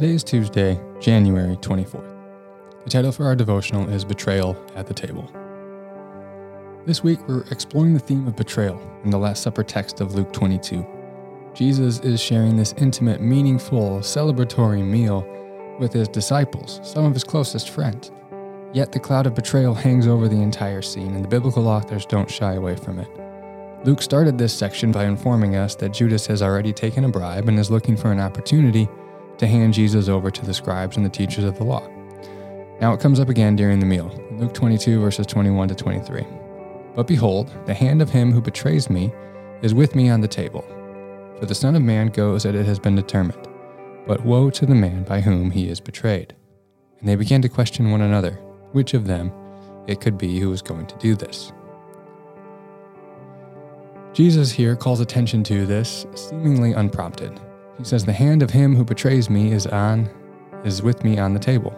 Today is Tuesday, January 24th. The title for our devotional is Betrayal at the Table. This week we're exploring the theme of betrayal in the Last Supper text of Luke 22. Jesus is sharing this intimate, meaningful, celebratory meal with his disciples, some of his closest friends. Yet the cloud of betrayal hangs over the entire scene, and the biblical authors don't shy away from it. Luke started this section by informing us that Judas has already taken a bribe and is looking for an opportunity to hand Jesus over to the scribes and the teachers of the law. Now it comes up again during the meal, Luke 22, verses 21 to 23. But behold, the hand of him who betrays me is with me on the table. For the Son of Man goes as it has been determined. But woe to the man by whom he is betrayed. And they began to question one another, which of them it could be who was going to do this. Jesus here calls attention to this seemingly unprompted. He says, The hand of him who betrays me is on is with me on the table.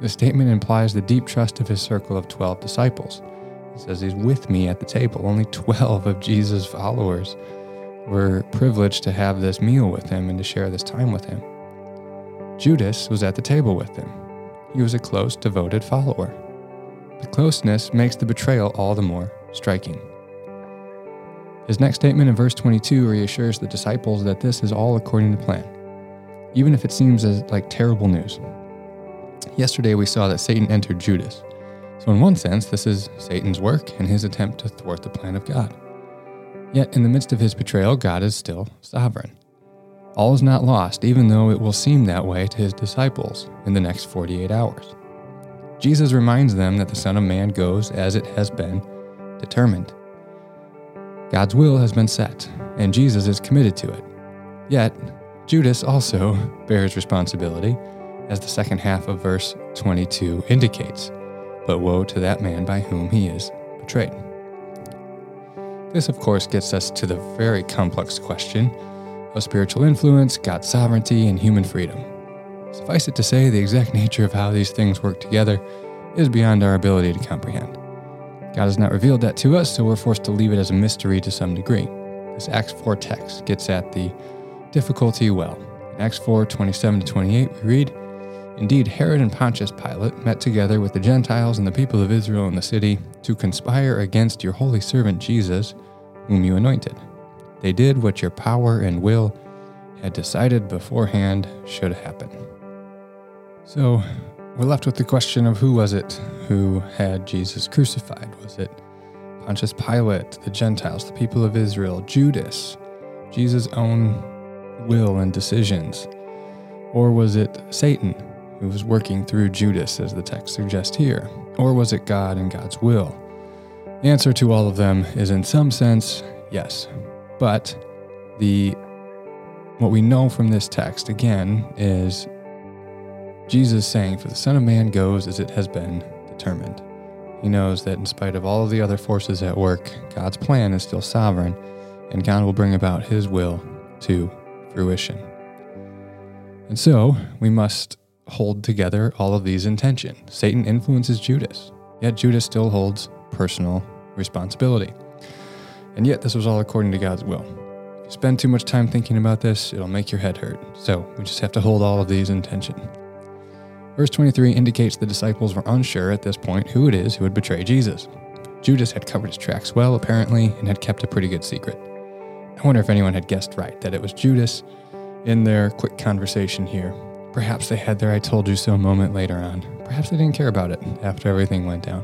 This statement implies the deep trust of his circle of 12 disciples. He says he's with me at the table. Only 12 of Jesus' followers were privileged to have this meal with him and to share this time with him. Judas was at the table with him. He was a close, devoted follower. The closeness makes the betrayal all the more striking. His next statement in verse 22 reassures the disciples that this is all according to plan, even if it seems as like terrible news. Yesterday we saw that Satan entered Judas. So, in one sense, this is Satan's work and his attempt to thwart the plan of God. Yet, in the midst of his betrayal, God is still sovereign. All is not lost, even though it will seem that way to his disciples in the next 48 hours. Jesus reminds them that the Son of Man goes as it has been determined. God's will has been set, and Jesus is committed to it. Yet, Judas also bears responsibility, as the second half of verse 22 indicates. But woe to that man by whom he is betrayed. This, of course, gets us to the very complex question of spiritual influence, God's sovereignty, and human freedom. Suffice it to say, the exact nature of how these things work together is beyond our ability to comprehend. God has not revealed that to us, so we're forced to leave it as a mystery to some degree. This Acts 4 text gets at the difficulty well. In Acts 4 27 to 28, we read, Indeed, Herod and Pontius Pilate met together with the Gentiles and the people of Israel in the city to conspire against your holy servant Jesus, whom you anointed. They did what your power and will had decided beforehand should happen. So, we're left with the question of who was it who had Jesus crucified? Was it Pontius Pilate, the Gentiles, the people of Israel, Judas, Jesus' own will and decisions? Or was it Satan who was working through Judas, as the text suggests here? Or was it God and God's will? The answer to all of them is in some sense yes. But the what we know from this text again is Jesus saying, For the Son of Man goes as it has been determined. He knows that in spite of all of the other forces at work, God's plan is still sovereign, and God will bring about His will to fruition. And so, we must hold together all of these in tension. Satan influences Judas, yet Judas still holds personal responsibility. And yet, this was all according to God's will. If you spend too much time thinking about this, it'll make your head hurt. So, we just have to hold all of these in tension. Verse 23 indicates the disciples were unsure at this point who it is who would betray Jesus. Judas had covered his tracks well, apparently, and had kept a pretty good secret. I wonder if anyone had guessed right that it was Judas in their quick conversation here. Perhaps they had their I told you so moment later on. Perhaps they didn't care about it after everything went down.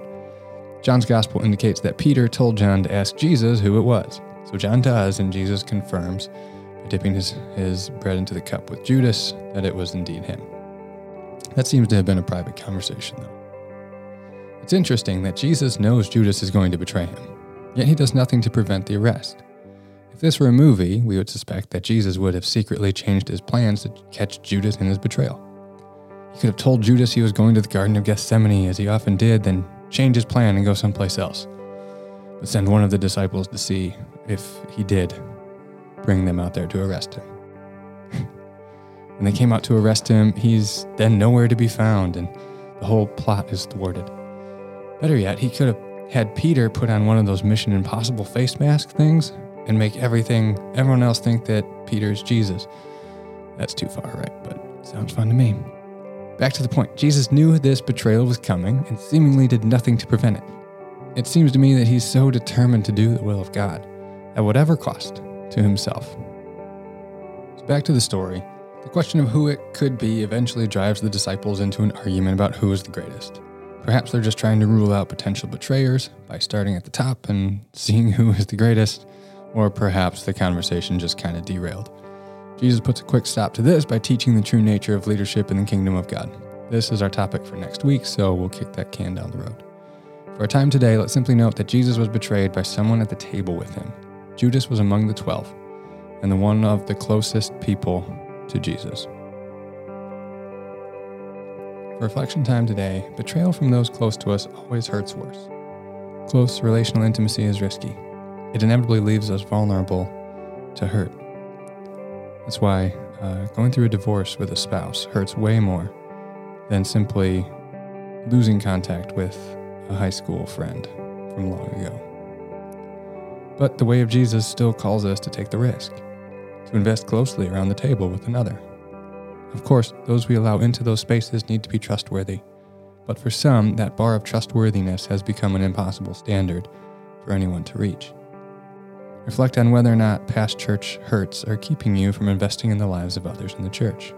John's gospel indicates that Peter told John to ask Jesus who it was. So John does, and Jesus confirms by dipping his, his bread into the cup with Judas that it was indeed him. That seems to have been a private conversation, though. It's interesting that Jesus knows Judas is going to betray him, yet he does nothing to prevent the arrest. If this were a movie, we would suspect that Jesus would have secretly changed his plans to catch Judas in his betrayal. He could have told Judas he was going to the Garden of Gethsemane, as he often did, then change his plan and go someplace else. But send one of the disciples to see if he did bring them out there to arrest him. When they came out to arrest him, he's then nowhere to be found, and the whole plot is thwarted. Better yet, he could have had Peter put on one of those Mission Impossible face mask things and make everything, everyone else think that Peter's Jesus. That's too far, right? But Sounds fun to me. Back to the point Jesus knew this betrayal was coming and seemingly did nothing to prevent it. It seems to me that he's so determined to do the will of God, at whatever cost to himself. So back to the story. The question of who it could be eventually drives the disciples into an argument about who is the greatest. Perhaps they're just trying to rule out potential betrayers by starting at the top and seeing who is the greatest, or perhaps the conversation just kind of derailed. Jesus puts a quick stop to this by teaching the true nature of leadership in the kingdom of God. This is our topic for next week, so we'll kick that can down the road. For our time today, let's simply note that Jesus was betrayed by someone at the table with him. Judas was among the twelve, and the one of the closest people to Jesus. For reflection time today, betrayal from those close to us always hurts worse. Close relational intimacy is risky. It inevitably leaves us vulnerable to hurt. That's why uh, going through a divorce with a spouse hurts way more than simply losing contact with a high school friend from long ago. But the way of Jesus still calls us to take the risk, to invest closely around the table with another. Of course, those we allow into those spaces need to be trustworthy, but for some, that bar of trustworthiness has become an impossible standard for anyone to reach. Reflect on whether or not past church hurts are keeping you from investing in the lives of others in the church.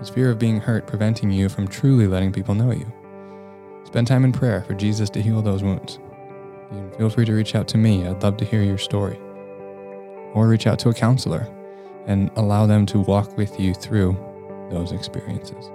Is fear of being hurt preventing you from truly letting people know you? Spend time in prayer for Jesus to heal those wounds. Feel free to reach out to me. I'd love to hear your story. Or reach out to a counselor and allow them to walk with you through those experiences.